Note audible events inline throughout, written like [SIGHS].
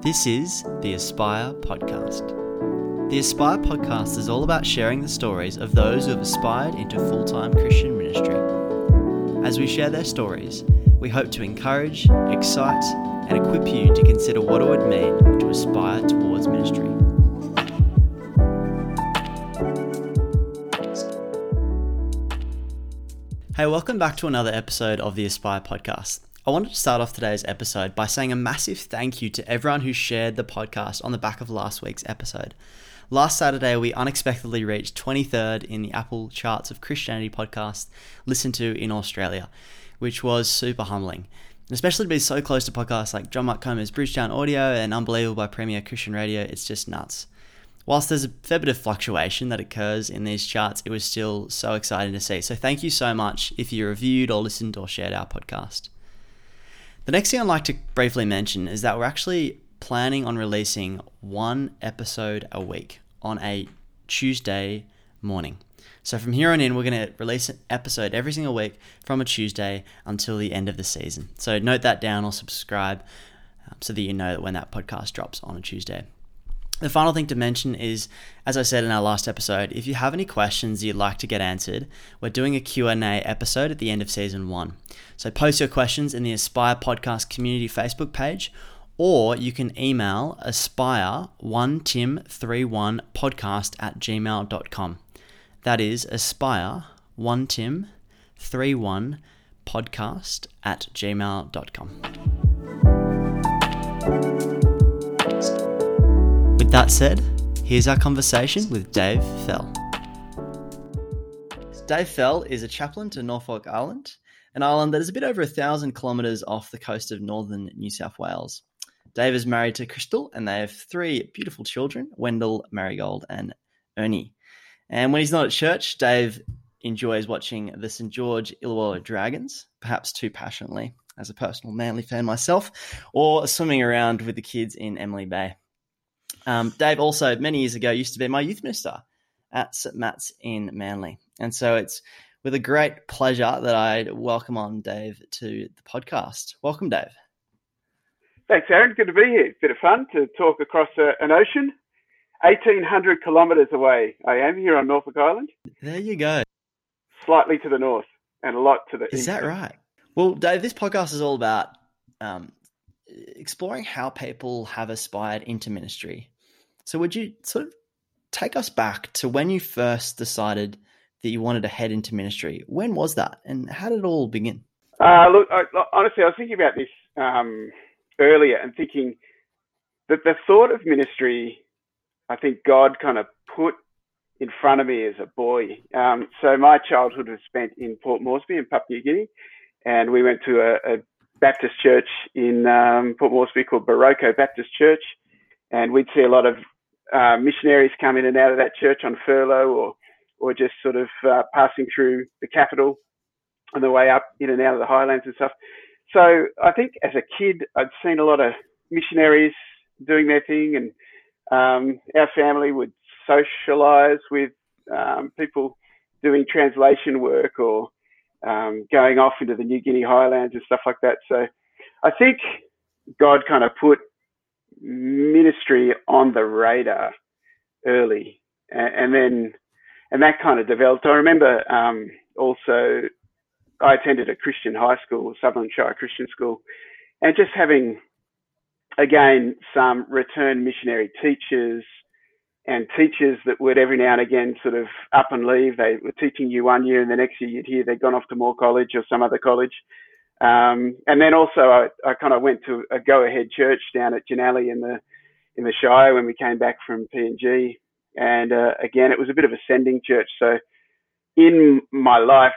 This is the Aspire Podcast. The Aspire Podcast is all about sharing the stories of those who have aspired into full time Christian ministry. As we share their stories, we hope to encourage, excite, and equip you to consider what it would mean to aspire towards ministry. Hey, welcome back to another episode of the Aspire Podcast. I wanted to start off today's episode by saying a massive thank you to everyone who shared the podcast on the back of last week's episode. Last Saturday, we unexpectedly reached 23rd in the Apple charts of Christianity podcasts listened to in Australia, which was super humbling. especially to be so close to podcasts like John Mark Comer's Bridgetown Audio and Unbelievable by Premier Christian Radio, it's just nuts. Whilst there's a fair bit of fluctuation that occurs in these charts, it was still so exciting to see. So thank you so much if you reviewed or listened or shared our podcast. The next thing I'd like to briefly mention is that we're actually planning on releasing one episode a week on a Tuesday morning. So from here on in, we're going to release an episode every single week from a Tuesday until the end of the season. So note that down or subscribe um, so that you know that when that podcast drops on a Tuesday. The final thing to mention is, as I said in our last episode, if you have any questions you'd like to get answered, we're doing a Q&A episode at the end of season 1. So post your questions in the Aspire Podcast community Facebook page or you can email aspire1tim31podcast at gmail.com. That is aspire1tim31podcast at gmail.com. that said, here's our conversation with Dave Fell. Dave Fell is a chaplain to Norfolk Island, an island that is a bit over a thousand kilometres off the coast of northern New South Wales. Dave is married to Crystal, and they have three beautiful children Wendell, Marigold, and Ernie. And when he's not at church, Dave enjoys watching the St. George Illawarra Dragons, perhaps too passionately, as a personal Manly fan myself, or swimming around with the kids in Emily Bay. Um, Dave also many years ago used to be my youth minister at St Matt's in Manly, and so it's with a great pleasure that I welcome on Dave to the podcast. Welcome, Dave. Thanks, Aaron. Good to be here. Bit of fun to talk across a, an ocean. 1,800 kilometres away I am here on Norfolk Island. There you go. Slightly to the north and a lot to the east. Is east. that right? Well, Dave, this podcast is all about um, exploring how people have aspired into ministry. So, would you sort of take us back to when you first decided that you wanted to head into ministry? When was that, and how did it all begin? Uh, look, I, honestly, I was thinking about this um, earlier and thinking that the thought of ministry, I think God kind of put in front of me as a boy. Um, so my childhood was spent in Port Moresby in Papua New Guinea, and we went to a, a Baptist church in um, Port Moresby called Boroko Baptist Church, and we'd see a lot of uh, missionaries come in and out of that church on furlough or or just sort of uh, passing through the capital on the way up in and out of the highlands and stuff. So I think as a kid, I'd seen a lot of missionaries doing their thing, and um, our family would socialise with um, people doing translation work or um, going off into the New Guinea highlands and stuff like that. So I think God kind of put ministry on the radar early, and, and then and that kind of developed. I remember um, also I attended a Christian high school, Sutherland Shire Christian School, and just having again some return missionary teachers and teachers that would every now and again sort of up and leave. They were teaching you one year, and the next year you'd hear they'd gone off to Moore College or some other college. Um, and then also I, I kind of went to a go ahead church down at Jannali in the in the Shire when we came back from PNG. And uh, again, it was a bit of a sending church. So in my life,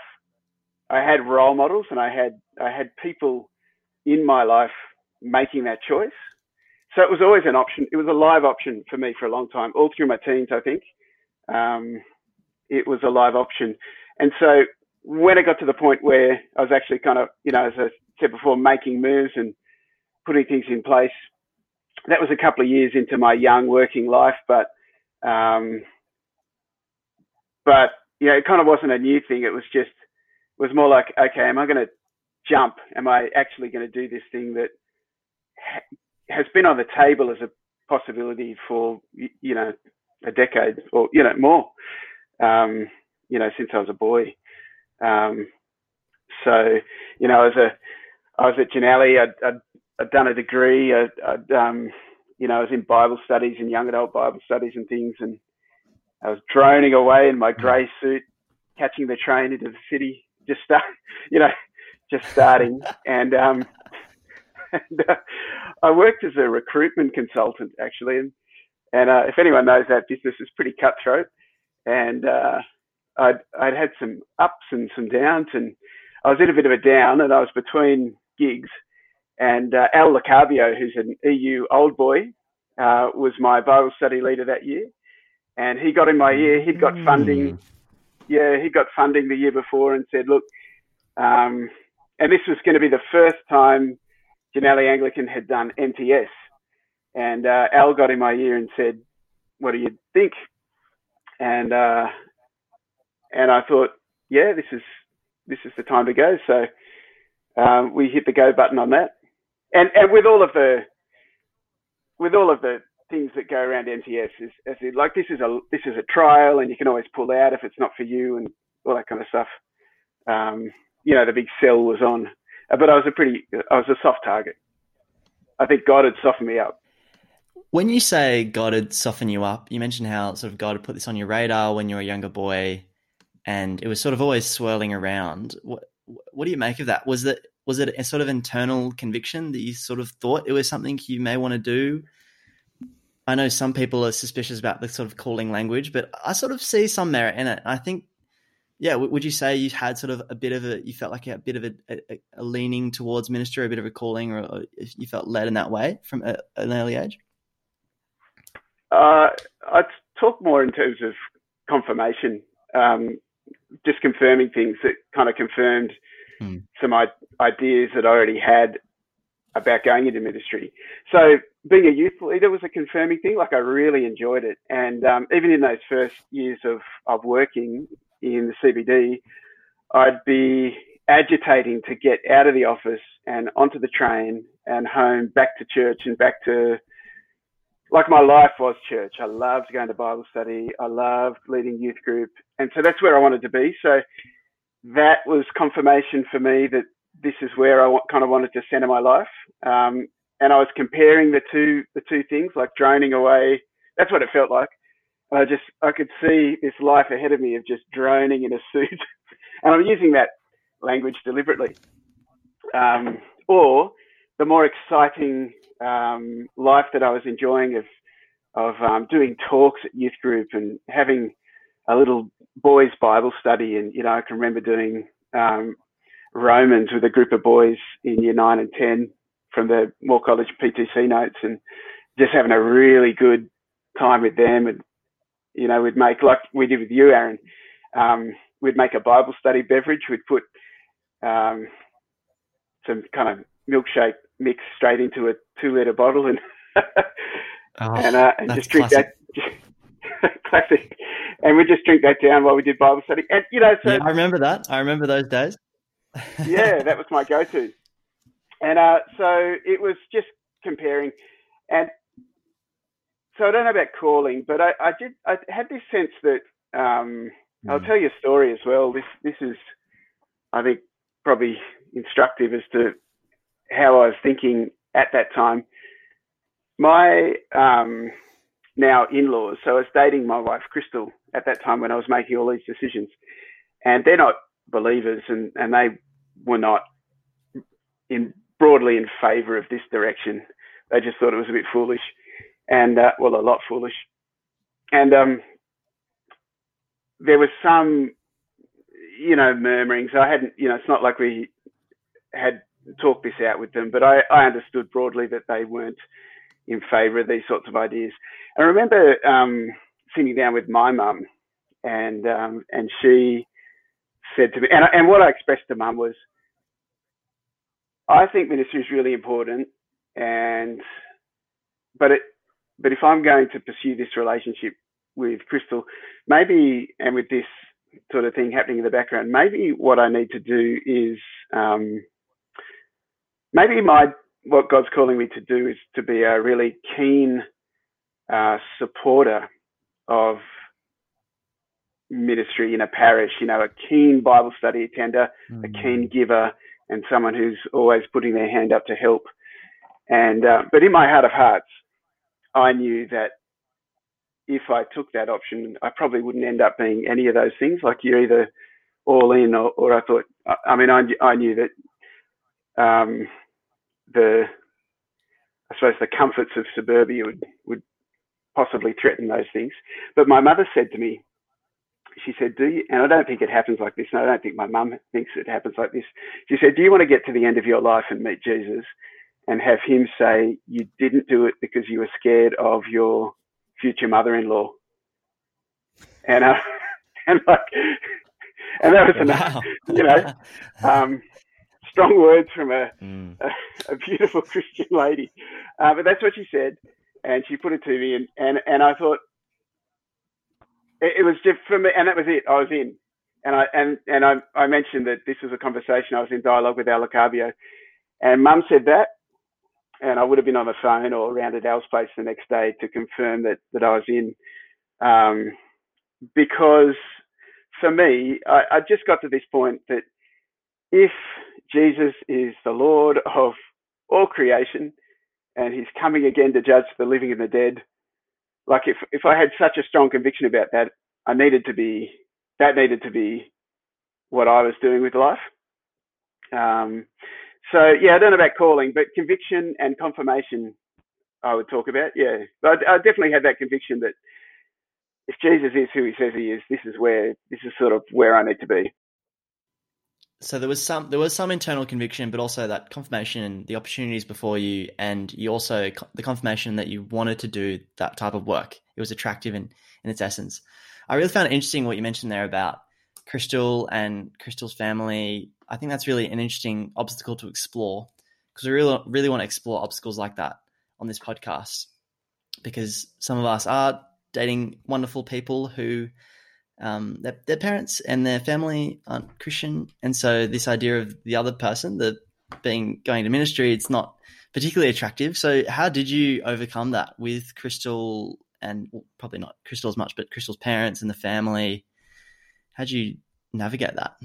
I had role models and I had I had people in my life making that choice. So it was always an option. It was a live option for me for a long time, all through my teens, I think. Um, it was a live option. And so when it got to the point where I was actually kind of, you know, as I said before, making moves and putting things in place, that was a couple of years into my young working life, but, um, but, you know, it kind of wasn't a new thing. It was just, it was more like, okay, am I going to jump? Am I actually going to do this thing that ha- has been on the table as a possibility for you know a decade or you know more. Um, you know, since I was a boy. Um, so you know, as a I was at Jannali. I'd, I'd, I'd done a degree. I'd, I'd um, you know, I was in Bible studies and young adult Bible studies and things, and I was droning away in my grey suit, catching the train into the city. Just start, [LAUGHS] you know, just starting, and um, [LAUGHS] and, uh, I worked as a recruitment consultant actually, and and uh, if anyone knows that business is pretty cutthroat, and uh, I'd I'd had some ups and some downs, and I was in a bit of a down, and I was between gigs, and uh, Al Lacavio, who's an EU old boy, uh, was my Bible study leader that year, and he got in my ear. He'd got funding. Mm. Yeah, he got funding the year before, and said, "Look." Um, and this was going to be the first time Jannali Anglican had done MTS. And uh, Al got in my ear and said, "What do you think?" And uh, and I thought, yeah, this is this is the time to go. So um, we hit the go button on that. And and with all of the with all of the things that go around MTS is, is it, like this is a this is a trial, and you can always pull out if it's not for you, and all that kind of stuff. Um, you know, the big sell was on but I was a pretty, I was a soft target. I think God had softened me up. When you say God had softened you up, you mentioned how sort of God had put this on your radar when you were a younger boy, and it was sort of always swirling around. What what do you make of that? Was that was it a sort of internal conviction that you sort of thought it was something you may want to do? I know some people are suspicious about the sort of calling language, but I sort of see some merit in it. I think yeah, would you say you had sort of a bit of a, you felt like a bit of a, a, a leaning towards ministry, a bit of a calling, or, or you felt led in that way from a, an early age? Uh, I'd talk more in terms of confirmation, um, just confirming things that kind of confirmed hmm. some ideas that I already had about going into ministry. So being a youth leader was a confirming thing. Like I really enjoyed it, and um, even in those first years of of working, in the CBD, I'd be agitating to get out of the office and onto the train and home back to church and back to like my life was church. I loved going to Bible study. I loved leading youth group. And so that's where I wanted to be. So that was confirmation for me that this is where I kind of wanted to center my life. Um, and I was comparing the two, the two things like droning away. That's what it felt like I just I could see this life ahead of me of just droning in a suit, [LAUGHS] and I'm using that language deliberately. Um, or the more exciting um, life that I was enjoying of of um, doing talks at youth group and having a little boys Bible study, and you know I can remember doing um, Romans with a group of boys in year nine and ten from the Moore College PTC notes, and just having a really good time with them and you know, we'd make like we did with you, Aaron. Um, we'd make a Bible study beverage. We'd put um, some kind of milkshake mix straight into a two liter bottle and oh, [LAUGHS] and, uh, and just drink classic. that. [LAUGHS] classic. And we just drink that down while we did Bible study. And you know, so yeah, I remember that. I remember those days. [LAUGHS] yeah, that was my go-to. And uh, so it was just comparing, and so I don't know about calling, but I, I did. I had this sense that um, mm. I'll hmm. tell you a story as well. This this is, I think, probably instructive as to how I was thinking at that time. My um, now in-laws. So I was dating my wife Crystal at that time when I was making all these decisions, and they're not believers, and and they were not in broadly in favour of this direction. They just thought it was a bit foolish and uh, well, a lot foolish. And um, there was some, you know, murmuring. So I hadn't, you know, it's not like we had talked this out with them, but I, I understood broadly that they weren't in favour of these sorts of ideas. I remember um, sitting down with my mum, and um, and she said to me, and, and what I expressed to mum was, I think ministry is really important, and but it but if I'm going to pursue this relationship with Crystal, maybe, and with this sort of thing happening in the background, maybe what I need to do is um, maybe my what God's calling me to do is to be a really keen uh, supporter of ministry in a parish. You know, a keen Bible study attender, mm. a keen giver, and someone who's always putting their hand up to help. And uh, but in my heart of hearts, I knew that if I took that option, I probably wouldn't end up being any of those things. Like you're either all in, or, or I thought. I mean, I, I knew that um, the I suppose the comforts of suburbia would would possibly threaten those things. But my mother said to me, she said, "Do you?" And I don't think it happens like this, and I don't think my mum thinks it happens like this. She said, "Do you want to get to the end of your life and meet Jesus, and have him say you didn't do it because you were scared of your future mother-in-law?" And uh, [LAUGHS] and like, and that was enough, wow. you know, [LAUGHS] um, strong words from a, mm. a, a, beautiful [LAUGHS] Christian lady. Uh, but that's what she said, and she put it to me, and and and I thought it, it was just for me, and that was it. I was in, and I and and I, I mentioned that this was a conversation I was in dialogue with Al Lacabio, and Mum said that, and I would have been on the phone or around at Al's place the next day to confirm that that I was in, um, because for me, I, I just got to this point that if Jesus is the Lord of all creation, and He's coming again to judge the living and the dead, like if if I had such a strong conviction about that, I needed to be that needed to be what I was doing with life. Um, so yeah, I don't know about calling, but conviction and confirmation I would talk about. Yeah, but I, I definitely had that conviction that if Jesus is who he says he is, this is where this is sort of where I need to be. So there was some there was some internal conviction, but also that confirmation and the opportunities before you, and you also the confirmation that you wanted to do that type of work. It was attractive in in its essence. I really found it interesting what you mentioned there about Crystal and Crystal's family. I think that's really an interesting obstacle to explore because we really really want to explore obstacles like that on this podcast because some of us are dating wonderful people who um, their, their parents and their family aren't Christian, and so this idea of the other person, the being going to ministry, it's not particularly attractive. So, how did you overcome that with Crystal and well, probably not Crystal as much, but Crystal's parents and the family? How did you navigate that?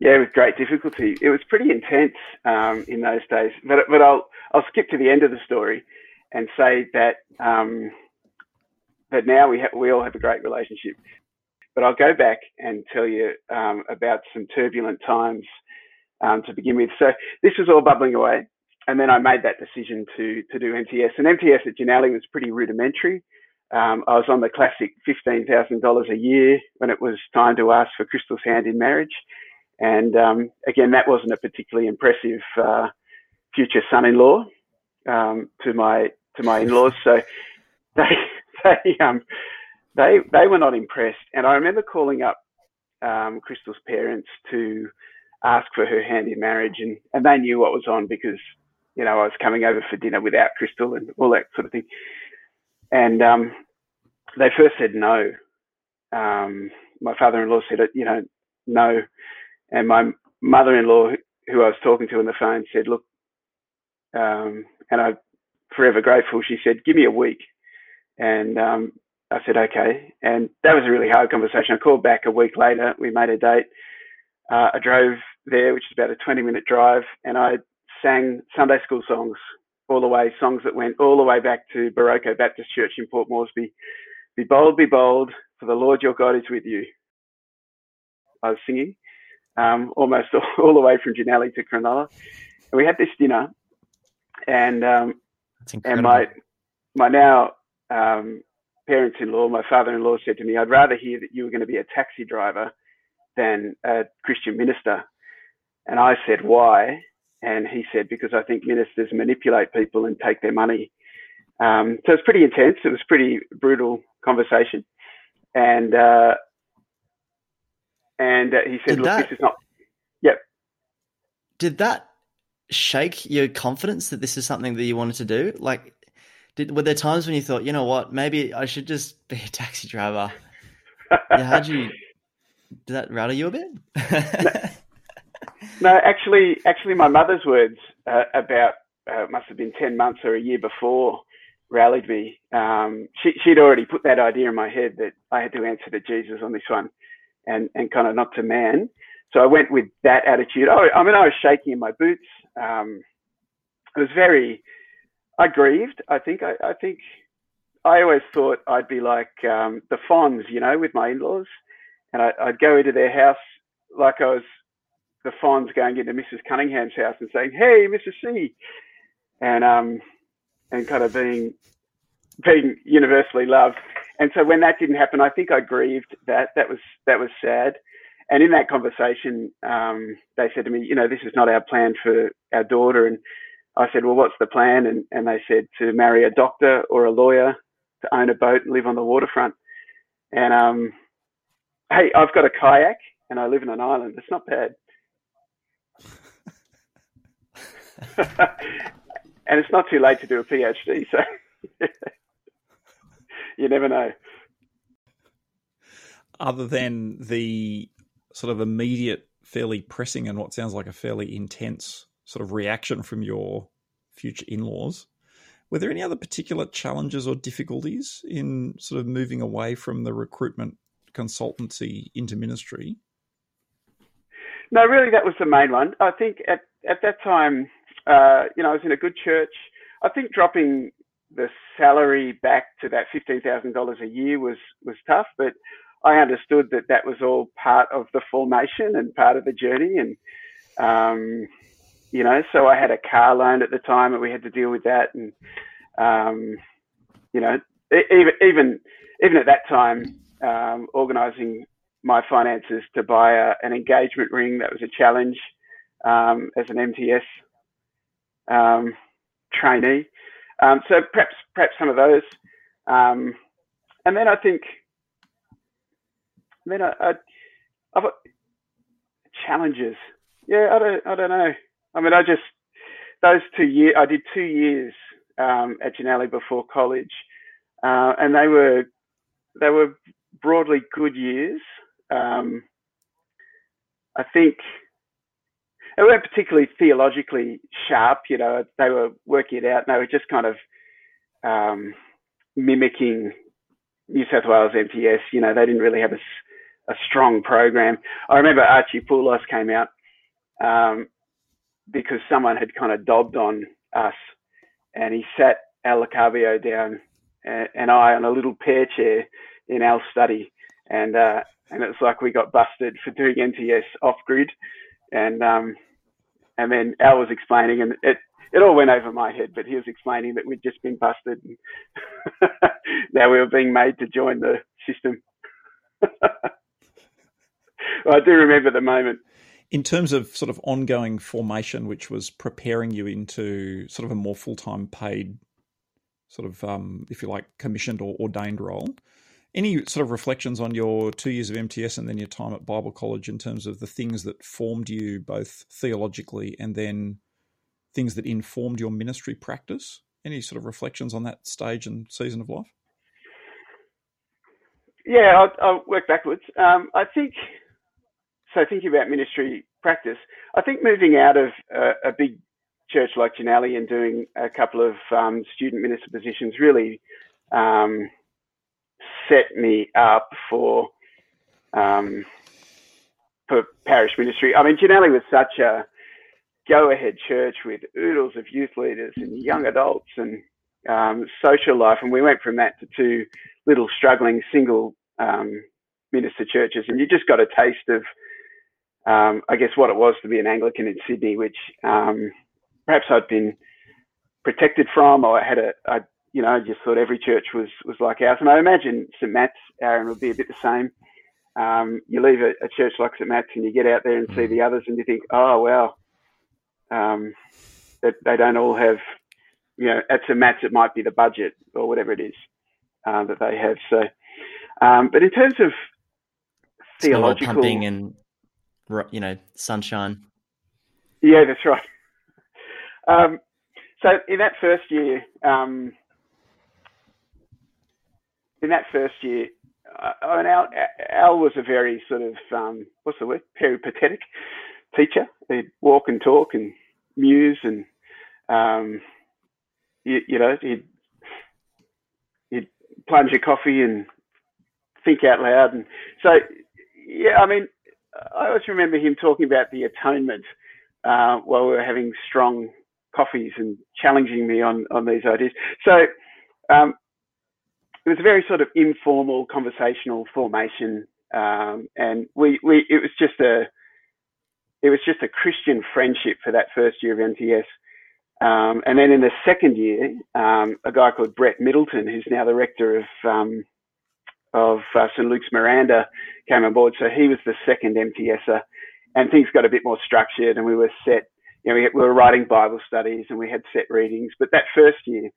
Yeah, with great difficulty. It was pretty intense um, in those days. But but I'll I'll skip to the end of the story and say that um, that now we ha- we all have a great relationship. But I'll go back and tell you um, about some turbulent times um, to begin with. So this was all bubbling away. And then I made that decision to, to do MTS. And MTS at Jannali was pretty rudimentary. Um, I was on the classic $15,000 a year when it was time to ask for Crystal's hand in marriage. And um, again, that wasn't a particularly impressive uh, future son-in-law um, to my to my in-laws. So they [LAUGHS] they um, they they were not impressed. And I remember calling up um, Crystal's parents to ask for her hand in marriage, and and they knew what was on because you know I was coming over for dinner without Crystal and all that sort of thing. And um, they first said no. Um, my father-in-law said, it, you know, no, and my mother-in-law, who I was talking to on the phone, said, look, um, and I'm forever grateful. She said, give me a week, and um, I said, okay. And that was a really hard conversation. I called back a week later. We made a date. Uh, I drove there, which is about a 20 minute drive, and I sang Sunday school songs all the way, songs that went all the way back to Boroko Baptist Church in Port Moresby. Be bold, be bold, for the Lord your God is with you. I was singing um, almost all, [LAUGHS] all, the way from Jannali to Cronulla. And we had this dinner, and um, and my my now um, parents-in-law, my father-in-law said to me, I'd rather hear that you were going to be a taxi driver than a Christian minister. And I said, why? And he said, because I think ministers manipulate people and take their money. Um, so it's pretty intense. It was pretty brutal conversation. And, uh, and uh, he said, did look, that, this is not, yep. Did that shake your confidence that this is something that you wanted to do? Like, did were there times when you thought, you know what, maybe I should just be a taxi driver? [LAUGHS] yeah, how'd you? Did that rattle you a bit? no, actually, actually, my mother's words uh, about uh, must have been 10 months or a year before, rallied me. Um, she, she'd already put that idea in my head that I had to answer to Jesus on this one and, and kind of not to man. So I went with that attitude. I, I mean, I was shaking in my boots. Um, it was very, I grieved. I think, I, I think I always thought I'd be like um, the Fonz, you know, with my in-laws. And I, I'd go into their house like I was the Fonz going into Mrs. Cunningham's house and saying, "Hey, Mrs. C," and um, and kind of being being universally loved. And so when that didn't happen, I think I grieved that. That was that was sad. And in that conversation, um, they said to me, you know, this is not our plan for our daughter. And I said, well, what's the plan? And, and they said to marry a doctor or a lawyer, to own a boat and live on the waterfront. And um, hey, I've got a kayak and I live in an island. It's not bad. [LAUGHS] and it's not too late to do a PhD, so [LAUGHS] you never know. Other than the sort of immediate, fairly pressing, and what sounds like a fairly intense sort of reaction from your future in laws, were there any other particular challenges or difficulties in sort of moving away from the recruitment consultancy into ministry? No, really, that was the main one. I think at, at that time, uh, you know, I was in a good church. I think dropping the salary back to that fifteen thousand dollars a year was was tough, but I understood that that was all part of the formation and part of the journey, and um, you know, so I had a car loan at the time, and we had to deal with that, and um, you know, even even even at that time, um, organising my finances to buy a, an engagement ring that was a challenge um, as an MTS um, trainee. Um, so perhaps perhaps some of those, um, and then I think then I, I I've challenges. Yeah, I don't I don't know. I mean, I just those two years I did two years um, at Jannali before college, uh, and they were they were broadly good years. Um, I think they weren't particularly theologically sharp. You know, they were working it out. And they were just kind of um, mimicking New South Wales MTS. You know, they didn't really have a, a strong program. I remember Archie Poulos came out um, because someone had kind of dobbed on us, and he sat Al Lacavio down and, and I on a little pair chair in our study, and uh, and it's like we got busted for doing MTS off grid, and um, and then Al was explaining, and it it all went over my head, but he was explaining that we'd just been busted, and [LAUGHS] now we were being made to join the system. well, [LAUGHS] I do remember the moment. In terms of sort of ongoing formation, which was preparing you into sort of a more full time paid, sort of, um, if you like, commissioned or ordained role, any sort of reflections on your two years of MTS and then your time at Bible College in terms of the things that formed you both theologically and then things that informed your ministry practice? Any sort of reflections on that stage and season of life? Yeah, I'll, I'll work backwards. Um, I think so. Thinking about ministry practice, I think moving out of a, a big church like Jannali and doing a couple of um, student minister positions really um, set me up for um, for parish ministry. I mean, Jannali was such a go-ahead church with oodles of youth leaders and young adults and um, social life, and we went from that to two little struggling single um, minister churches, and you just got a taste of, um, I guess, what it was to be an Anglican in Sydney, which um, perhaps I'd been protected from, or I had a, I you know, I just thought every church was was like ours, and I imagine St Matt's, Aaron, would be a bit the same. Um, you leave a, a, church like St Matt's, and you get out there and see mm. the others, and you think, oh wow, um, that they don't all have, you know, at St Matt's it might be the budget or whatever it is uh, that they have. So, um, but in terms of theological pumping and you know sunshine, yeah, that's right. [LAUGHS] Um, so in that first year, um, in that first year, I mean, Al, Al was a very sort of um, what's the word peripatetic teacher. He'd walk and talk and muse and um, you, you know, you'd, you'd plunge your coffee and think out loud. And so, yeah, I mean, I always remember him talking about the atonement uh, while we were having strong coffees and challenging me on, on these ideas. So um, it was a very sort of informal conversational formation. Um, and we, we, it was just a, it was just a Christian friendship for that first year of MTS. Um, and then in the second year, um, a guy called Brett Middleton, who's now the rector of um, of uh, St Luke's Miranda, came on board. So he was the second MTSer, and things got a bit more structured, and we were set. You know, we, we were writing Bible studies, and we had set readings. But that first year,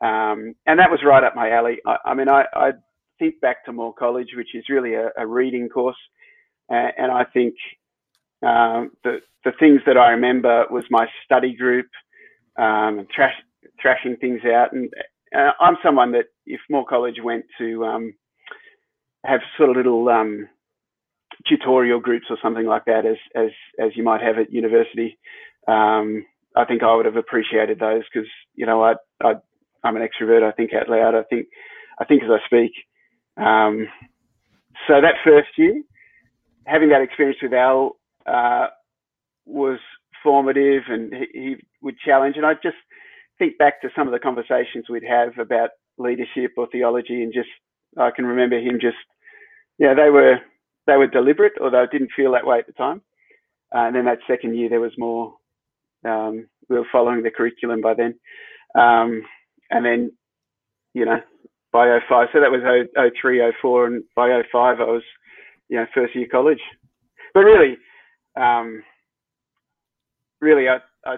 um, and that was right up my alley. I, I mean, I, I, think back to Moore College, which is really a, a reading course, uh, and I think um, the the things that I remember was my study group um, trash, thrashing things out. And uh, I'm someone that if Moore College went to um, have sort of little um, tutorial groups or something like that, as as as you might have at university, um, I think I would have appreciated those because you know I, I I'm an extrovert. I think out loud. I think I think as I speak. Um, so that first year, having that experience with Al uh, was formative and he, he, would challenge. And I just think back to some of the conversations we'd have about leadership or theology and just, I can remember him just, yeah, they were, they were deliberate, although it didn't feel that way at the time. Uh, and then that second year, there was more, um, we were following the curriculum by then. Um, and then, you know, by 05, so that was 03, 04, and by 05, I was, you know, first year college. But really, um, really, I, I,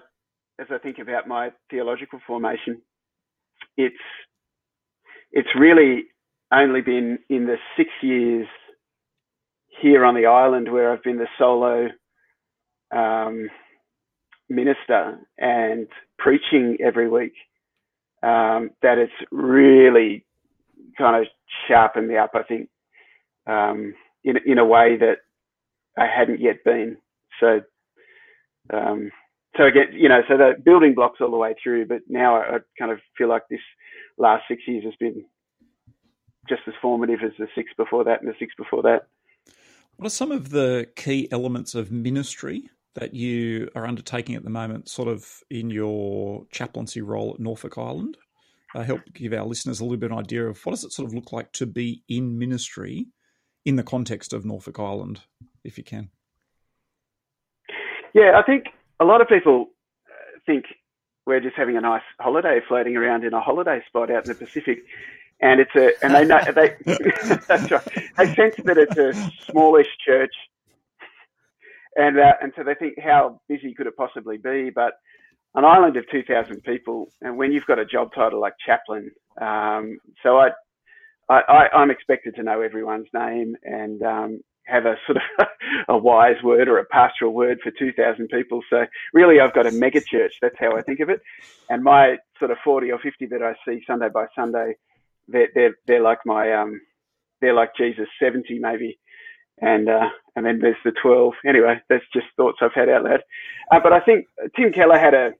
as I think about my theological formation, it's it's really only been in the six years here on the island where I've been the solo um, minister and preaching every week um, that it's really kind of sharpened me up. I think um, in in a way that I hadn't yet been. So um, so again, you know, so the building blocks all the way through, but now I, I, kind of feel like this last six years has been just as formative as the six before that and the six before that. What are some of the key elements of ministry that you are undertaking at the moment, sort of in your chaplaincy role at Norfolk Island? Uh, help give our listeners a little bit of an idea of what does it sort of look like to be in ministry in the context of Norfolk Island, if you can. Yeah, I think a lot of people uh, think we're just having a nice holiday floating around in a holiday spot out in the Pacific. And it's a, and they know, they, [LAUGHS] that's right. They sense that it's a smallish church. And, uh, and so they think, how busy could it possibly be? But an island of 2,000 people, and when you've got a job title like chaplain, um, so I, I, I'm expected to know everyone's name and um, have a sort of [LAUGHS] a wise word or a pastoral word for 2,000 people. So really, I've got a mega church. That's how I think of it. And my sort of 40 or 50 that I see Sunday by Sunday, they're they're, they're like my um, they're like Jesus 70 maybe. And uh, and then there's the 12. Anyway, that's just thoughts I've had out loud. Uh, but I think Tim Keller had a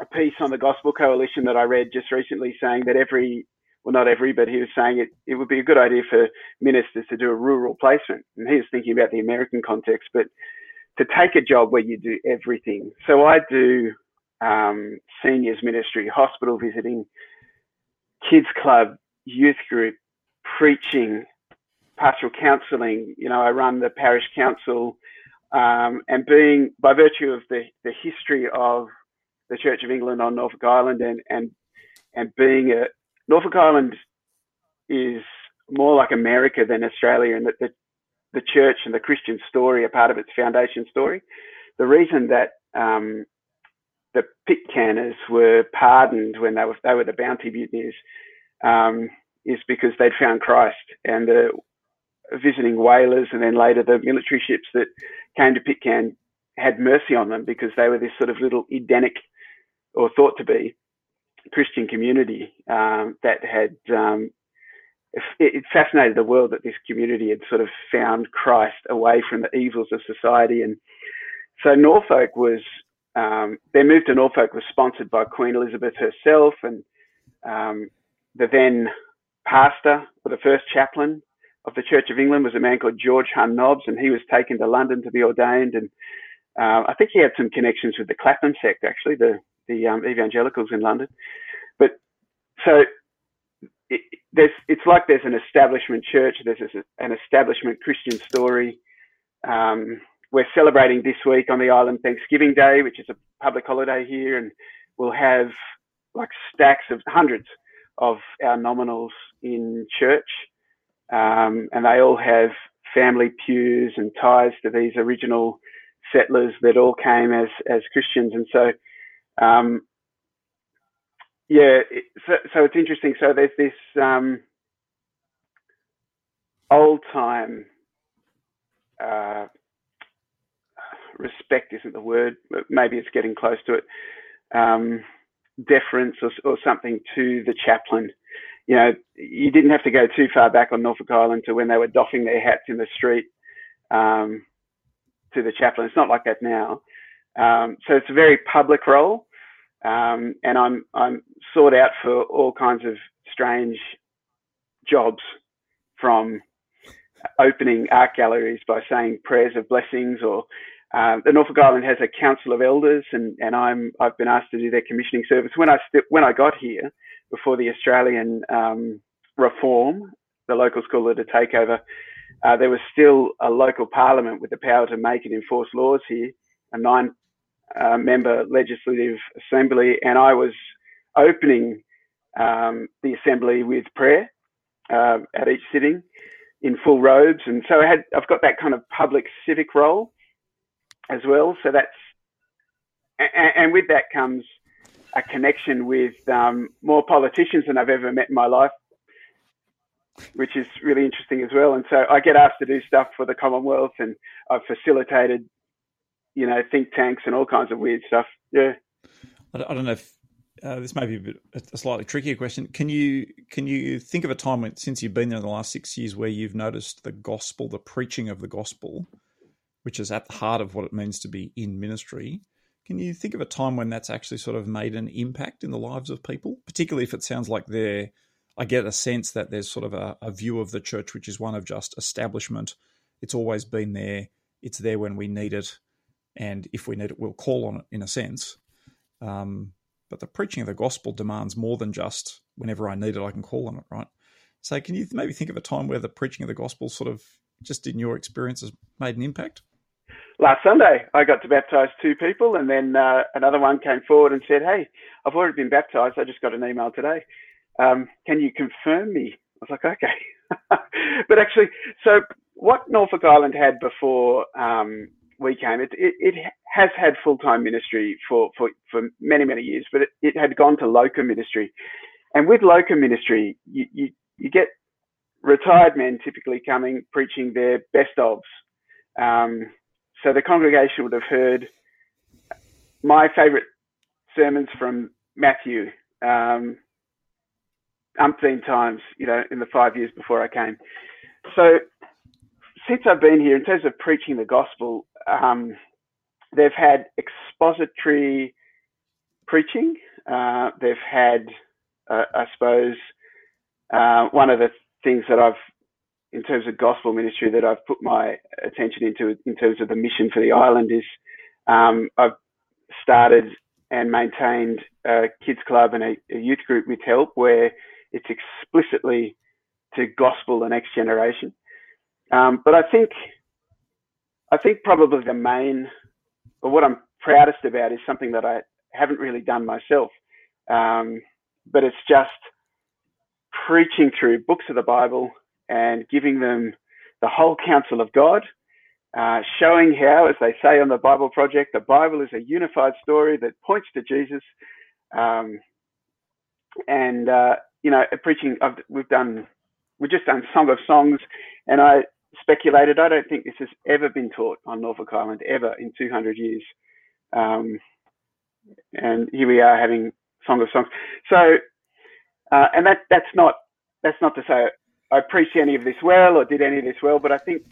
a piece on the Gospel Coalition that I read just recently saying that every well, not every, but he was saying it, it would be a good idea for ministers to do a rural placement. And he was thinking about the American context, but to take a job where you do everything. So I do um, seniors ministry, hospital visiting, kids club, youth group, preaching, pastoral counselling. You know, I run the parish council, um, and being by virtue of the the history of the Church of England on Norfolk Island and and and being a, Norfolk Island is more like America than Australia in that the, the church and the Christian story are part of its foundation story. The reason that um, the Pitcairners were pardoned when they were they were the bounty mutineers um, is because they'd found Christ and the visiting whalers and then later the military ships that came to Pitcairn had mercy on them because they were this sort of little Edenic or thought to be Christian community um, that had um, it, fascinated the world that this community had sort of found Christ away from the evils of society, and so Norfolk was um, their move to Norfolk was sponsored by Queen Elizabeth herself, and um, the then pastor or the first chaplain of the Church of England was a man called George Hunn Nobbs, and he was taken to London to be ordained. And uh, I think he had some connections with the Clapham sect, actually, the the um, evangelicals in London. But so it, there's it's like there's an establishment church, there's an establishment Christian story. Um, we're celebrating this week on the island Thanksgiving Day, which is a public holiday here, and we'll have like stacks of hundreds of our nominals in church, um, and they all have family pews and ties to these original settlers that all came as as Christians, and so um, yeah, so, so it's interesting. So there's this um, old time uh, respect isn't the word, but maybe it's getting close to it. Um, deference or, or something to the chaplain. You know, you didn't have to go too far back on Norfolk Island to when they were doffing their hats in the street um, to the chaplain. It's not like that now. Um, so it's a very public role, um, and I'm I'm sought out for all kinds of strange jobs, from opening art galleries by saying prayers of blessings, or um, the Norfolk Island has a council of elders, and, and I'm I've been asked to do their commissioning service. When I st- when I got here before the Australian um, reform, the local school had a takeover. Uh, there was still a local parliament with the power to make and enforce laws here, a nine uh, member legislative assembly, and I was opening um, the assembly with prayer uh, at each sitting in full robes, and so I had I've got that kind of public civic role as well. So that's and, and with that comes a connection with um, more politicians than I've ever met in my life, which is really interesting as well. And so I get asked to do stuff for the Commonwealth, and I've facilitated you know, think tanks and all kinds of weird stuff. Yeah. I don't know if uh, this may be a, bit, a, slightly trickier question. Can you can you think of a time when, since you've been there in the last six years where you've noticed the gospel, the preaching of the gospel, which is at the heart of what it means to be in ministry? Can you think of a time when that's actually sort of made an impact in the lives of people, particularly if it sounds like they're I get a sense that there's sort of a, a, view of the church which is one of just establishment. It's always been there. It's there when we need it and if we need it, we'll call on it in a sense. Um, but the preaching of the gospel demands more than just whenever I need it, I can call on it, right? So, can you maybe think of a time where the preaching of the gospel, sort of, just in your experience, has made an impact? Last Sunday, I got to baptise two people, and then uh, another one came forward and said, "Hey, I've already been baptised. I just got an email today. Um, can you confirm me?" I was like, "Okay." [LAUGHS] but actually, so what Norfolk Island had before um, we came, it, it, it has had full time ministry for, for, for many, many years, but it, it had gone to locum ministry. And with locum ministry, you, you, you get retired men typically coming preaching their best ofs. Um, so the congregation would have heard my favourite sermons from Matthew um, umpteen times, you know, in the five years before I came. So since I've been here, in terms of preaching the gospel, um, they've had expository preaching. Uh, they've had, uh, I suppose, uh, one of the things that I've, in terms of gospel ministry, that I've put my attention into in terms of the mission for the island is um, I've started and maintained a kids club and a, a youth group with help where it's explicitly to gospel the next generation. Um, but I think I think probably the main, or what I'm proudest about, is something that I haven't really done myself. Um, but it's just preaching through books of the Bible and giving them the whole counsel of God, uh, showing how, as they say on the Bible Project, the Bible is a unified story that points to Jesus. Um, and uh, you know, preaching. I've, we've done, we've just done Song of Songs, and I speculated. I don't think this has ever been taught on Norfolk Island ever in 200 years. Um, and here we are having Song of Songs. So, uh, and that that's not that's not to say I preach any of this well or did any of this well, but I think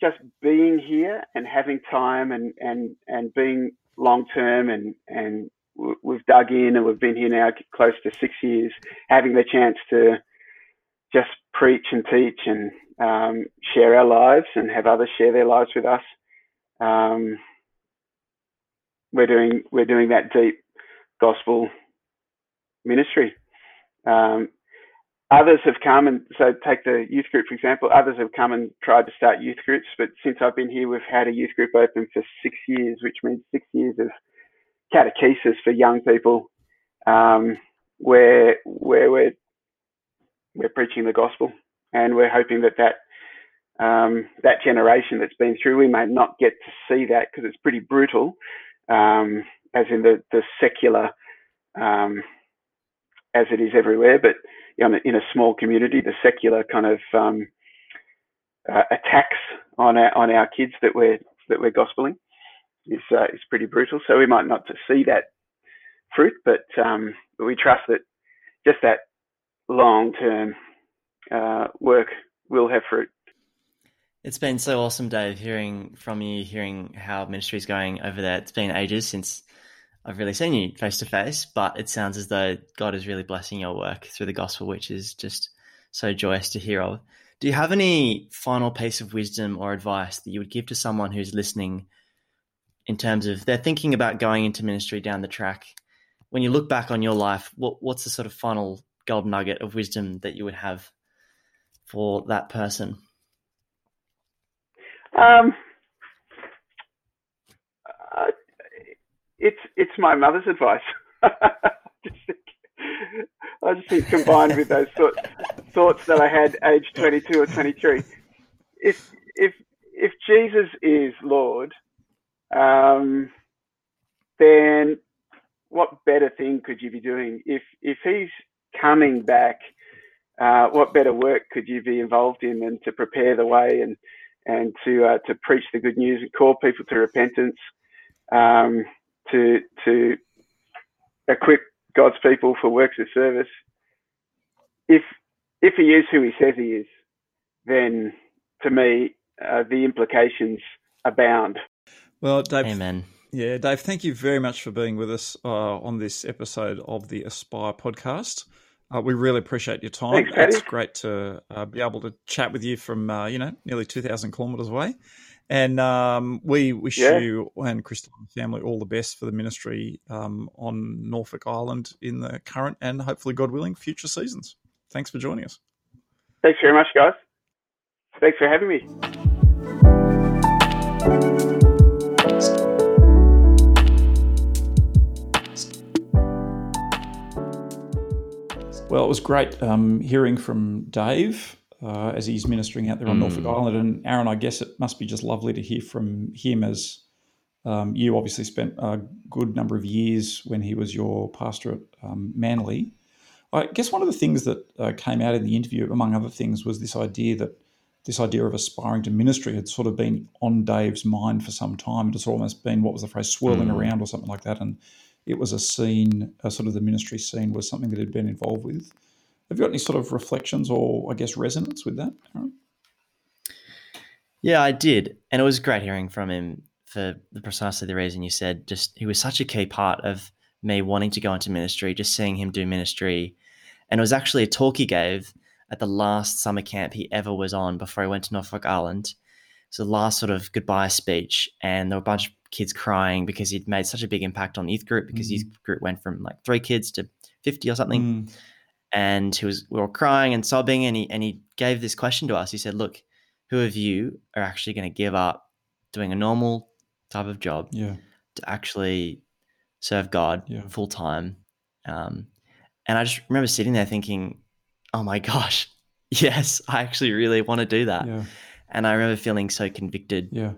just being here and having time and and and being long term and and we've dug in and we've been here now close to six years, having the chance to just preach and teach and um, share our lives and have others share their lives with us. Um, we're doing we're doing that deep gospel ministry. Um, others have come and so take the youth group for example. Others have come and tried to start youth groups, but since I've been here, we've had a youth group open for six years, which means six years of catechesis for young people, um, where where we're we're preaching the gospel, and we're hoping that that um, that generation that's been through, we may not get to see that because it's pretty brutal, um, as in the the secular, um, as it is everywhere, but in a small community, the secular kind of um, uh, attacks on our on our kids that we're that we're gospeling is uh, is pretty brutal. So we might not see that fruit, but um, we trust that just that long term uh, work will have fruit. It's been so awesome, Dave, hearing from you, hearing how ministry is going over there. It's been ages since I've really seen you face to face, but it sounds as though God is really blessing your work through the gospel, which is just so joyous to hear of. Do you have any final piece of wisdom or advice that you would give to someone who's listening in terms of they're thinking about going into ministry down the track? When you look back on your life, what, what's the sort of final gold nugget of wisdom that you would have for that person? Um, uh, it's it's my mother's advice. [LAUGHS] I just think combined with those thoughts, thoughts that I had age 22 or 23, if if if Jesus is Lord, um, then what better thing could you be doing if if he's coming back? Uh, what better work could you be involved in than to prepare the way and and to uh, to preach the good news and call people to repentance, um, to to equip God's people for works of service. If if he is who he says he is, then to me uh, the implications abound. Well, Dave. Amen. Yeah, Dave. Thank you very much for being with us uh, on this episode of the Aspire podcast. Uh, we really appreciate your time. Thanks, It's great to uh, be able to chat with you from uh, you know nearly two thousand kilometres away, and um, we wish Yeah. you and Crystal and family all the best for the ministry um, on Norfolk Island in the current and hopefully, God willing, future seasons. Thanks for joining us. Thanks very much, guys. Thanks for having me. Well, it was great um, hearing from Dave uh, as he's ministering out there on Mm. Norfolk Island. And Aaron, I guess it must be just lovely to hear from him as um, you obviously spent a good number of years when he was your pastor at um, Manly. I guess one of the things that uh, came out in the interview, among other things, was this idea that this idea of aspiring to ministry had sort of been on Dave's mind for some time. It has almost been what was the phrase swirling Mm. around or something like that. And it was a scene, a sort of the ministry scene was something that he'd been involved with. Have you got any sort of reflections or, I guess, resonance with that? Aaron? Yeah, I did, and it was great hearing from him for the, precisely the reason you said. Just he was such a key part of me wanting to go into ministry. Just seeing him do ministry, and it was actually a talk he gave at the last summer camp he ever was on before he went to Norfolk Island. So the last sort of goodbye speech, and there were a bunch of kids crying because he'd made such a big impact on youth group because Mhm. youth group went from like three kids to fifty or something Mm, and he was we were crying and sobbing and he and he gave this question to us he said look who of you are actually going to give up doing a normal type of job yeah, to actually serve god Yeah. full time um, and i just remember sitting there thinking oh my gosh [LAUGHS] yes i actually really want to do that yeah, and i remember feeling so convicted yeah,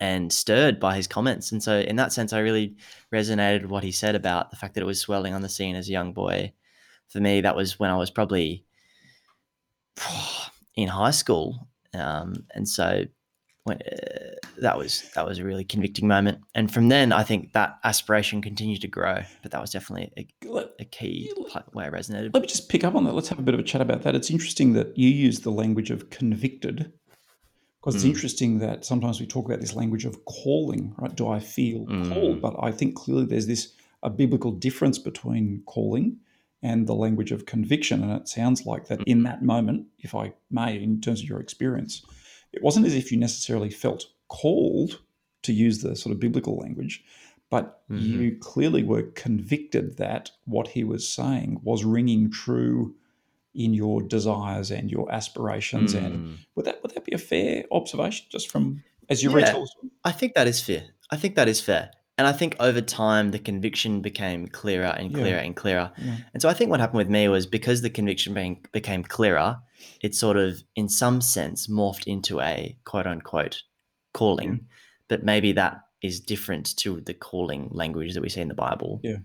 and stirred by his comments. And so, in that sense, I really resonated what he said about the fact that it was swelling on the scene as a young boy. For me, that was when I was probably [SIGHS] in high school, um, and so when, uh, that was that was a really convicting moment. And from then, I think that aspiration continued to grow. But that was definitely a, Let, a key pla- way I resonated. let me just pick up on that. Let's have a bit of a chat about that. It's interesting that you use the language of convicted Because it's Mm. interesting that sometimes we talk about this language of calling, right? Do I feel Mm. called? But I think clearly there's this a biblical difference between calling and the language of conviction. And it sounds like that in that moment, if I may, in terms of your experience, it wasn't as if you necessarily felt called to use the sort of biblical language, but Mhm. you clearly were convicted that what he was saying was ringing true in your desires and your aspirations. And Mm. would that would that be a fair observation, just from as you read? Yeah. through- I think that is fair. I think that is fair. And I think over time, the conviction became clearer and Yeah. clearer and clearer. Yeah. And so I think what happened with me was because the conviction being, became clearer, it sort of, in some sense, morphed into a quote unquote calling. But maybe that is different to the calling language that we see in the Bible. Yeah.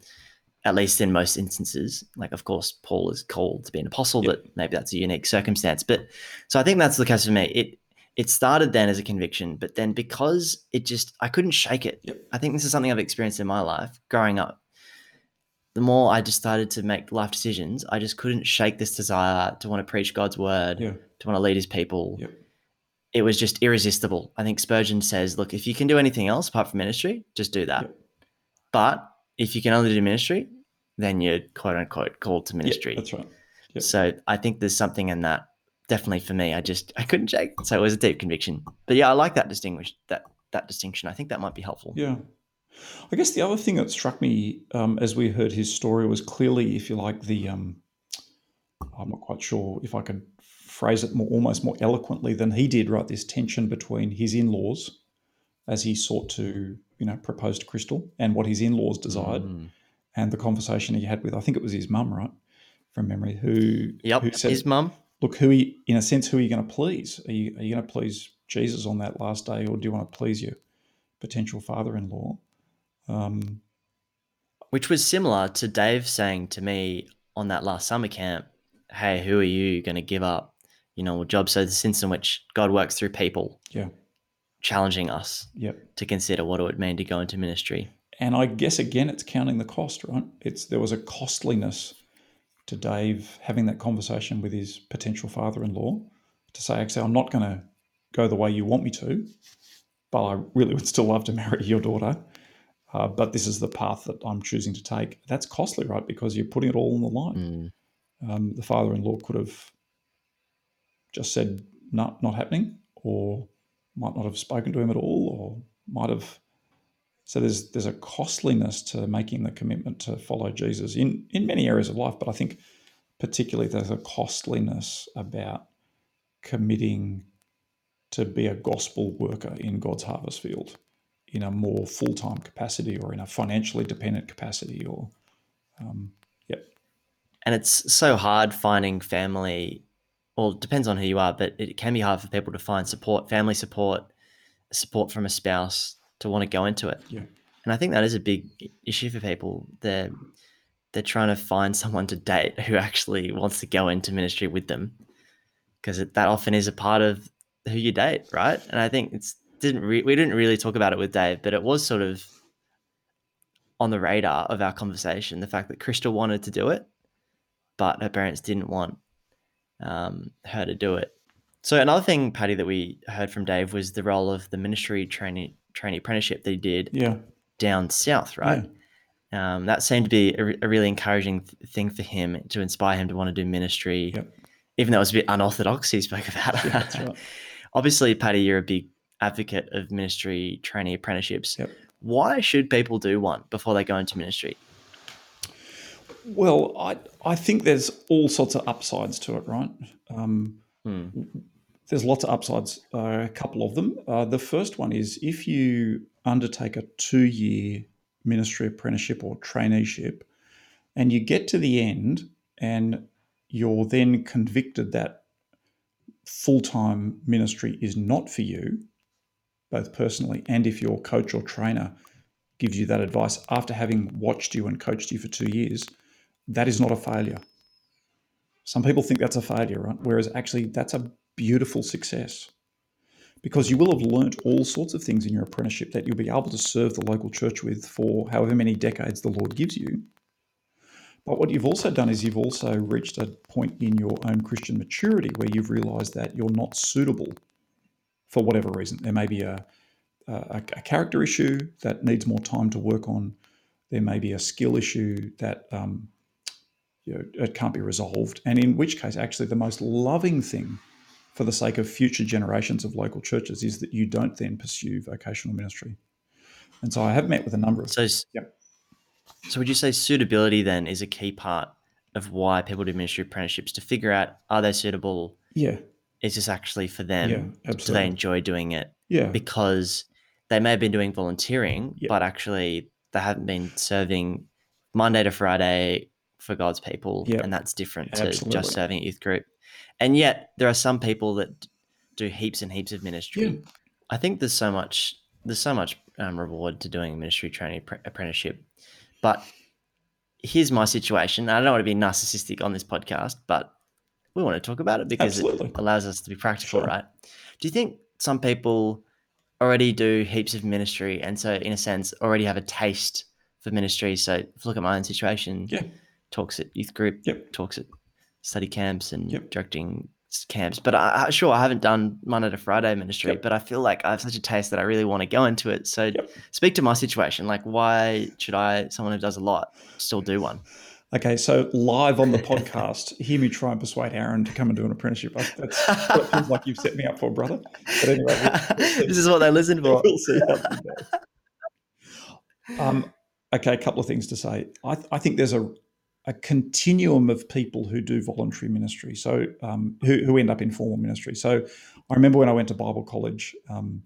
At least in most instances. Like, of course, Paul is called to be an apostle, Yeah. but maybe that's a unique circumstance. But so I think that's the case for me. It it started then as a conviction, but then because it just I couldn't shake it. Yep. I think this is something I've experienced in my life growing up. The more I just started to make life decisions, I just couldn't shake this desire to want to preach God's word, Yeah. to want to lead his people. Yep. It was just irresistible. I think Spurgeon says, look, if you can do anything else apart from ministry, just do that. Yep. But if you can only do ministry, then you're quote unquote called to ministry. that's right. So I think there's something in that. Definitely for me, I just I couldn't shake. So it was a deep conviction. But yeah, I like that distinguish that that distinction. I think that might be helpful. Yeah. I guess the other thing that struck me um, as we heard his story was clearly, if you like, the um, I'm not quite sure if I could phrase it more almost more eloquently than he did. Right, this tension between his in-laws as he sought to, you know, propose to Crystal and what his in-laws desired, Mm. and the conversation he had with, I think it was his mum, right, from memory, who Yep. who said, His mum. Look, who, he, in a sense, who are you going to please? Are you, are you going to please Jesus on that last day, or do you want to please your potential father-in-law? Um, which was similar to Dave saying to me on that last summer camp, "Hey, who are you going to give up, you know, a job?" So the sense in which God works through people, yeah, challenging us yep. to consider what it would mean to go into ministry. And I guess again, it's counting the cost, right? It's there was a costliness to Dave having that conversation with his potential father-in-law to say, actually, I'm not going to go the way you want me to, but I really [LAUGHS] would still love to marry your daughter. Uh, but this is the path that I'm choosing to take. That's costly, right? Because you're putting it all on the line. Mm. Um, the father-in-law could have just said, "No, not happening," or might not have spoken to him at all, or might have. So there's there's a costliness to making the commitment to follow Jesus in in many areas of life, but I think particularly there's a costliness about committing to be a gospel worker in God's harvest field in a more full time capacity or in a financially dependent capacity or um, yep And it's so hard finding family. Well, it depends on who you are, but it can be hard for people to find support, family support, support from a spouse to want to go into it. Yeah. And I think that is a big issue for people. They're they're trying to find someone to date who actually wants to go into ministry with them, because that often is a part of who you date, right? And I think it's didn't re- we didn't really talk about it with Dave, but it was sort of on the radar of our conversation. The fact that Crystal wanted to do it, but her parents didn't want um, her to do it. So another thing, Paddy, that we heard from Dave was the role of the ministry trainee trainee apprenticeship they did yeah down south, right? Um, that seemed to be a, a really encouraging th- thing for him to inspire him to want to do ministry, Yep. even though it was a bit unorthodox. He spoke about it. Yeah, that's right. [LAUGHS] Obviously, Paddy, you're a big advocate of ministry trainee apprenticeships. Yep. Why should people do one before they go into ministry? Well, I I think there's all sorts of upsides to it, right? Um, Hmm. there's lots of upsides. Uh, a couple of them. Uh, the first one is if you undertake a two-year ministry apprenticeship or traineeship, and you get to the end, and you're then convicted that full-time ministry is not for you, both personally and if your coach or trainer gives you that advice after having watched you and coached you for two years, that is not a failure. Some people think that's a failure, right? Whereas actually, that's a beautiful success because you will have learnt all sorts of things in your apprenticeship that you'll be able to serve the local church with for however many decades the Lord gives you. But what you've also done is you've also reached a point in your own Christian maturity where you've realized that you're not suitable for whatever reason. There may be a, a, a character issue that needs more time to work on. There may be a skill issue that um, you know, it can't be resolved. And in which case, actually, the most loving thing for the sake of future generations of local churches is that you don't then pursue vocational ministry. And so I have met with a number of. So, Yep. so would you say suitability then is a key part of why people do ministry apprenticeships to figure out are they suitable? Yeah, Is this actually for them? yeah, absolutely. Do they enjoy doing it? Yeah, Because they may have been doing volunteering, Yep. but actually they haven't been serving Monday to Friday for God's people, Yep. and that's different to Absolutely. just serving at youth group. And yet there are some people that do heaps and heaps of ministry. yeah, I think there's so much there's so much um, reward to doing ministry training appre- apprenticeship, but here's my situation. I don't want to be narcissistic on this podcast, but we want to talk about it because Absolutely. it allows us to be practical, Sure. right? Do you think some people already do heaps of ministry and so in a sense already have a taste for ministry? So if you look at my own situation, yeah, talks at youth group, Yep. talks at study camps and Yep. directing camps. But I, I sure I haven't done Monday to Friday ministry, Yep. but I feel like I have such a taste that I really want to go into it. So Yep. speak to my situation. Like, why should I, someone who does a lot, still do one? Okay, so live on the [LAUGHS] podcast, hear me try and persuade Aaron to come and do an apprenticeship. That's what feels like you've set me up for, brother. But anyway, we'll, we'll [LAUGHS] this is what they listen for. we'll see. Um, okay, a couple of things to say. I, I think there's a, a continuum of people who do voluntary ministry, so um, who, who end up in formal ministry. So I remember when I went to Bible college, um,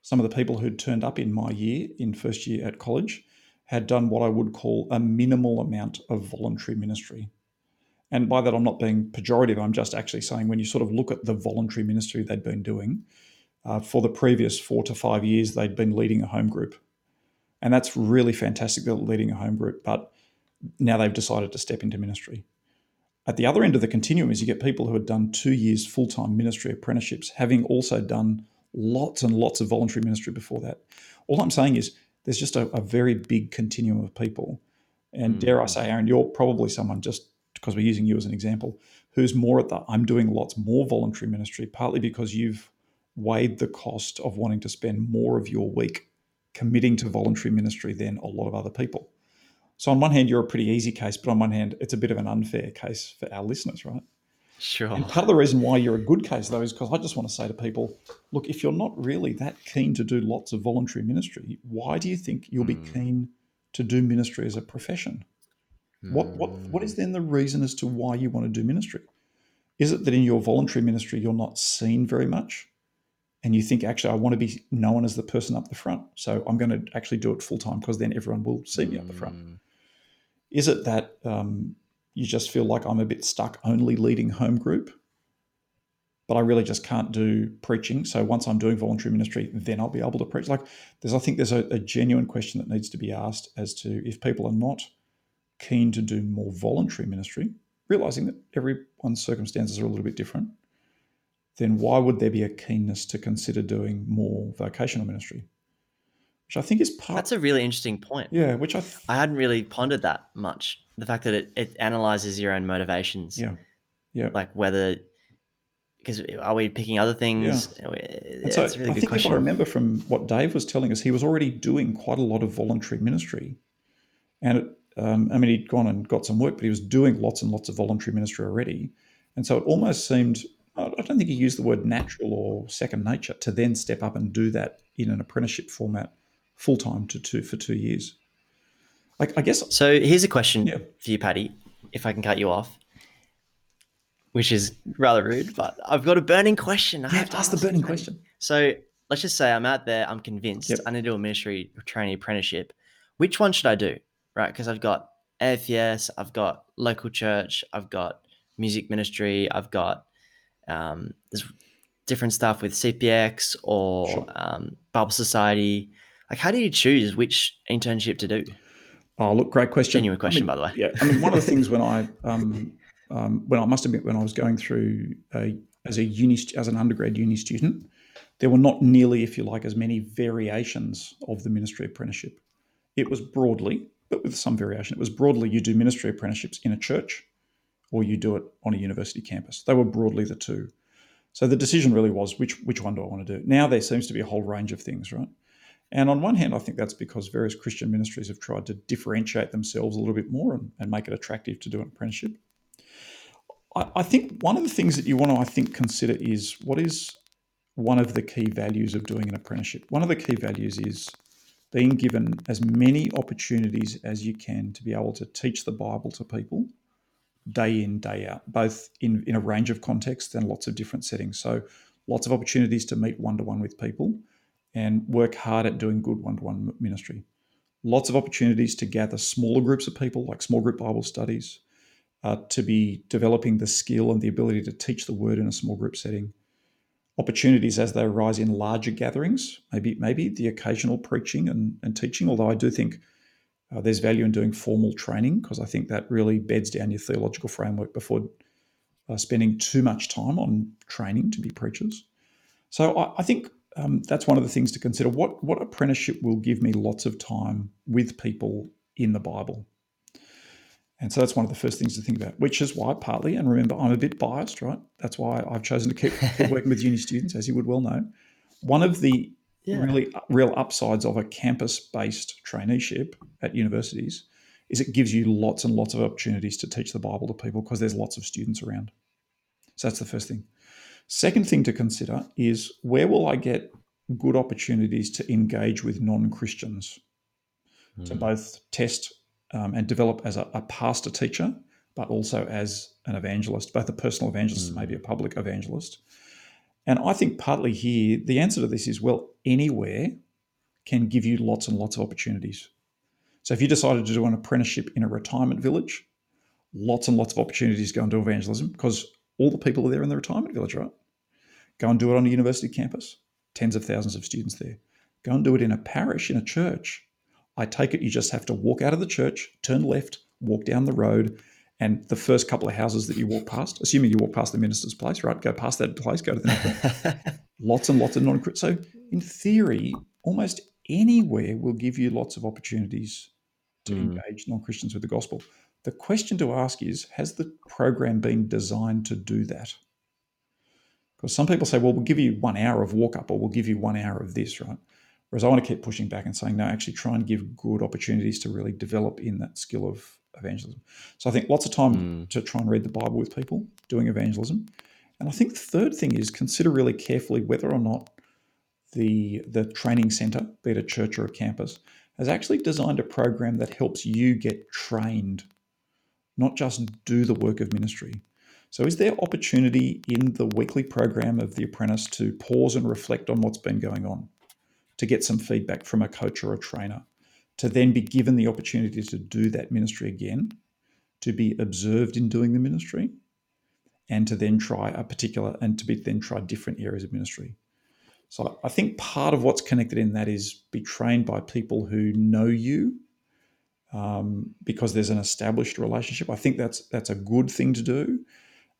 some of the people who'd turned up in my year, in first year at college, had done what I would call a minimal amount of voluntary ministry. And by that, I'm not being pejorative. I'm just actually saying when you sort of look at the voluntary ministry they'd been doing, uh, for the previous four to five years, they'd been leading a home group. And that's really fantastic, leading a home group, but now they've decided to step into ministry. At the other end of the continuum is you get people who had done two years full time ministry apprenticeships, having also done lots and lots of voluntary ministry before that. All I'm saying is there's just a, a very big continuum of people. And hmm. dare I say, Aaron, you're probably someone just because we're using you as an example, who's more at the I'm doing lots more voluntary ministry, partly because you've weighed the cost of wanting to spend more of your week committing to voluntary ministry than a lot of other people. So on one hand, you're a pretty easy case, but on one hand, it's a bit of an unfair case for our listeners, right? Sure. And part of the reason why you're a good case, though, is because I just want to say to people, look, if you're not really that keen to do lots of voluntary ministry, why do you think you'll be hmm. keen to do ministry as a profession? What what what is then the reason as to why you want to do ministry? Is it that in your voluntary ministry you're not seen very much, and you think actually I want to be known as the person up the front, so I'm going to actually do it full time because then everyone will see me up the front? Hmm. Is it that um, you just feel like I'm a bit stuck only leading home group, but I really just can't do preaching? So once I'm doing voluntary ministry, then I'll be able to preach. Like there's, I think there's a, a genuine question that needs to be asked as to if people are not keen to do more voluntary ministry, realizing that everyone's circumstances are a little bit different, then why would there be a keenness to consider doing more vocational ministry? Which I think is part. That's a really interesting point. yeah, which I th- I hadn't really pondered that much. The fact that it, it analyzes your own motivations. yeah yeah. Like whether, because are we picking other things? And It's so a really I good think question. if I remember from what Dave was telling us, he was already doing quite a lot of voluntary ministry, and it, um, I mean he'd gone and got some work, but he was doing lots and lots of voluntary ministry already, and so it almost seemed I don't think he used the word natural or second nature to then step up and do that in an apprenticeship format, full time to two for two years. Like I guess So here's a question Yeah. for you, Paddy, if I can cut you off, which is rather rude, but I've got a burning question. I yeah, have to ask the burning Paddy. question. So let's just say I'm out there, I'm convinced Yep. I need to do a ministry training apprenticeship. Which one should I do? Right? Because I've got AFES, I've got local church, I've got music ministry, I've got um, there's different stuff with CPX or Sure. um, Bible Society. Like, how do you choose which internship to do? Oh, look, great question. Genuine I question, mean, by the way. Yeah, I mean, one of the [LAUGHS] things when I um, um, when I must admit when I was going through a, as a uni as an undergrad uni student, there were not nearly, if you like, as many variations of the ministry apprenticeship. It was broadly, but with some variation. It was broadly you do ministry apprenticeships in a church, or you do it on a university campus. They were broadly the two. So the decision really was which which one do I want to do? Now there seems to be a whole range of things, right? And on one hand, I think that's because various Christian ministries have tried to differentiate themselves a little bit more and, and make it attractive to do an apprenticeship. I, I think one of the things that you want to, I think, consider is what is one of the key values of doing an apprenticeship. One of the key values is being given as many opportunities as you can to be able to teach the Bible to people day in, day out, both in, in a range of contexts and lots of different settings. So, lots of opportunities to meet one to one with people and work hard at doing good one to one ministry. Lots of opportunities to gather smaller groups of people, like small group Bible studies, uh, to be developing the skill and the ability to teach the word in a small group setting opportunities as they arise in larger gatherings, maybe maybe the occasional preaching and, and teaching, although I do think uh, there's value in doing formal training because I think that really beds down your theological framework before uh, spending too much time on training to be preachers. So I, I think um, that's one of the things to consider. What what apprenticeship will give me lots of time with people in the Bible. And so that's one of the first things to think about, which is why partly, and remember, I'm a bit biased, right? That's why I've chosen to keep, [LAUGHS] keep working with uni students, as you would well know. One of the yeah. really real upsides of a campus-based traineeship at universities is it gives you lots and lots of opportunities to teach the Bible to people because there's lots of students around. So that's the first thing. Second thing to consider is where will I get good opportunities to engage with non-Christians mm. to hmm. both test um, and develop as a, a, pastor teacher, but also as an evangelist, both a personal evangelist mm. and maybe a public evangelist. And I think partly here, the answer to this is well, anywhere can give you lots and lots of opportunities. So if you decided to do an apprenticeship in a retirement village, lots and lots of opportunities go into evangelism because all the people are there in the retirement village, right? Go and do it on a university campus, tens of thousands of students there. Go and do it in a parish, in a church. I take it you just have to walk out of the church, turn left, walk down the road, and the first couple of houses that you walk past, assuming you walk past the minister's place, right? Go past that place, go to the next [LAUGHS] lots and lots of non So, in theory, almost anywhere will give you lots of opportunities to mm. engage non Christians with the gospel. The question to ask is Has the program been designed to do that? Because some people say, well, we'll give you one hour of walk up or we'll give you one hour of this, right? Whereas I want to keep pushing back and saying, no, actually try and give good opportunities to really develop in that skill of evangelism. So I think lots of time mm. to try and read the Bible with people doing evangelism. And I think the third thing is consider really carefully whether or not the the training center, be it a church or a campus, has actually designed a program that helps you get trained, not just do the work of ministry. So is there opportunity in the weekly program of the apprentice to pause and reflect on what's been going on? to get some feedback from a coach or a trainer, to then be given the opportunity to do that ministry again, to be observed in doing the ministry, and to then try a particular and to be then try different areas of ministry. So I think part of what's connected in that is be trained by people who know you, um, because there's an established relationship. I think that's that's a good thing to do,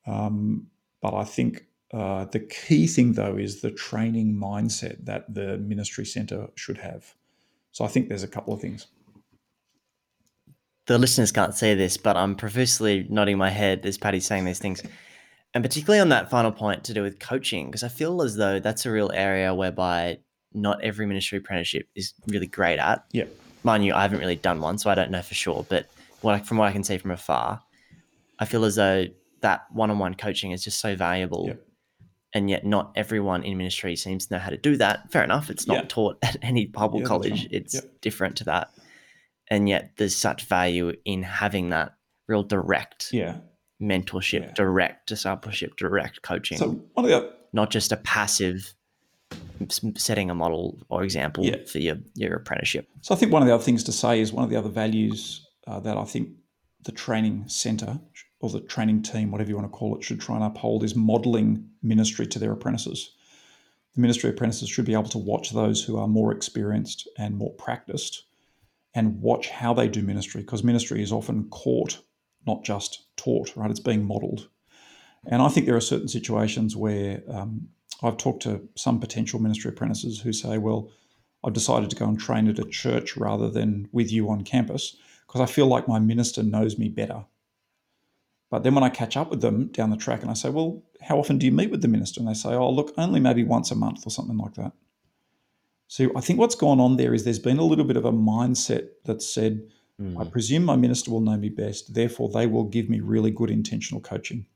um, but I think uh, the key thing, though, is the training mindset that the ministry centre should have. So I think there's a couple of things. The listeners can't see this, but I'm profusely nodding my head as Paddy's saying these things. And particularly on that final point to do with coaching, because I feel as though that's a real area whereby not every ministry apprenticeship is really great at. Yeah. Mind you, I haven't really done one, so I don't know for sure. But what from what I can see from afar, I feel as though that one-on-one coaching is just so valuable. Yeah and yet not everyone in ministry seems to know how to do that. Fair enough, it's not yeah. taught at any Bible yeah, college. It's different to that, and yet there's such value in having that real direct yeah. mentorship, direct discipleship, direct coaching. So the not just a passive setting a model or example for your your apprenticeship. So I think one of the other things to say is one of the other values uh, that I think the training center or the training team, whatever you want to call it, should try and uphold is modeling ministry to their apprentices. The ministry apprentices should be able to watch those who are more experienced and more practiced and watch how they do ministry because ministry is often caught, not just taught, right? It's being modeled. And I think there are certain situations where um, I've talked to some potential ministry apprentices who say, well, I've decided to go and train at a church rather than with you on campus because I feel like my minister knows me better But then when I catch up with them down the track and I say, well, how often do you meet with the minister? And they say, oh, look, only maybe once a month or something like that. So I think what's gone on there is there's been a little bit of a mindset that said, mm. I presume my minister will know me best, therefore they will give me really good intentional coaching.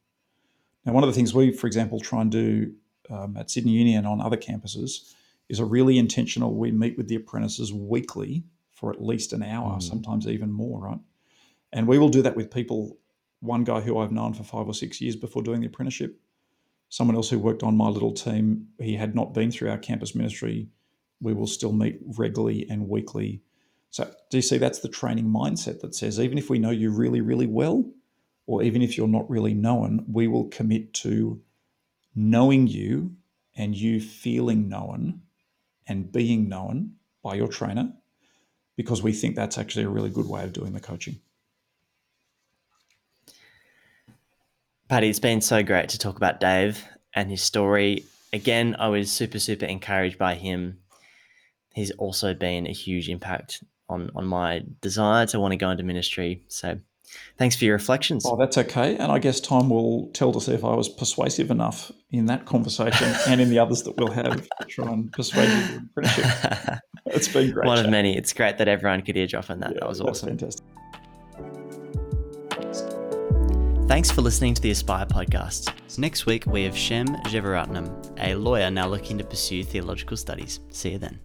Now, one of the things we, for example, try and do um, at Sydney Uni and on other campuses is a really intentional. We meet with the apprentices weekly for at least an hour, mm. sometimes even more, right? And we will do that with people. One guy who I've known for five or six years before doing the apprenticeship, someone else who worked on my little team, he had not been through our campus ministry. We will still meet regularly and weekly. So, do you see that's the training mindset that says even if we know you really, really well, or even if you're not really known, we will commit to knowing you and you feeling known and being known by your trainer because we think that's actually a really good way of doing the coaching. Paddy, it's been so great to talk about Dave and his story. Again, I was super, super encouraged by him. He's also been a huge impact on on my desire to want to go into ministry. So Thanks for your reflections. Oh, that's okay. And I guess time will tell to see if I was persuasive enough in that conversation [LAUGHS] and in the others that we'll have to try and persuade you to [LAUGHS] it's been great. One chat. of many. It's great that everyone could eardrop on that. Yeah, that was awesome. fantastic. Thanks for listening to the Aspire podcast. Next week, we have Shem Jeyaratnam, a lawyer now looking to pursue theological studies. See you then.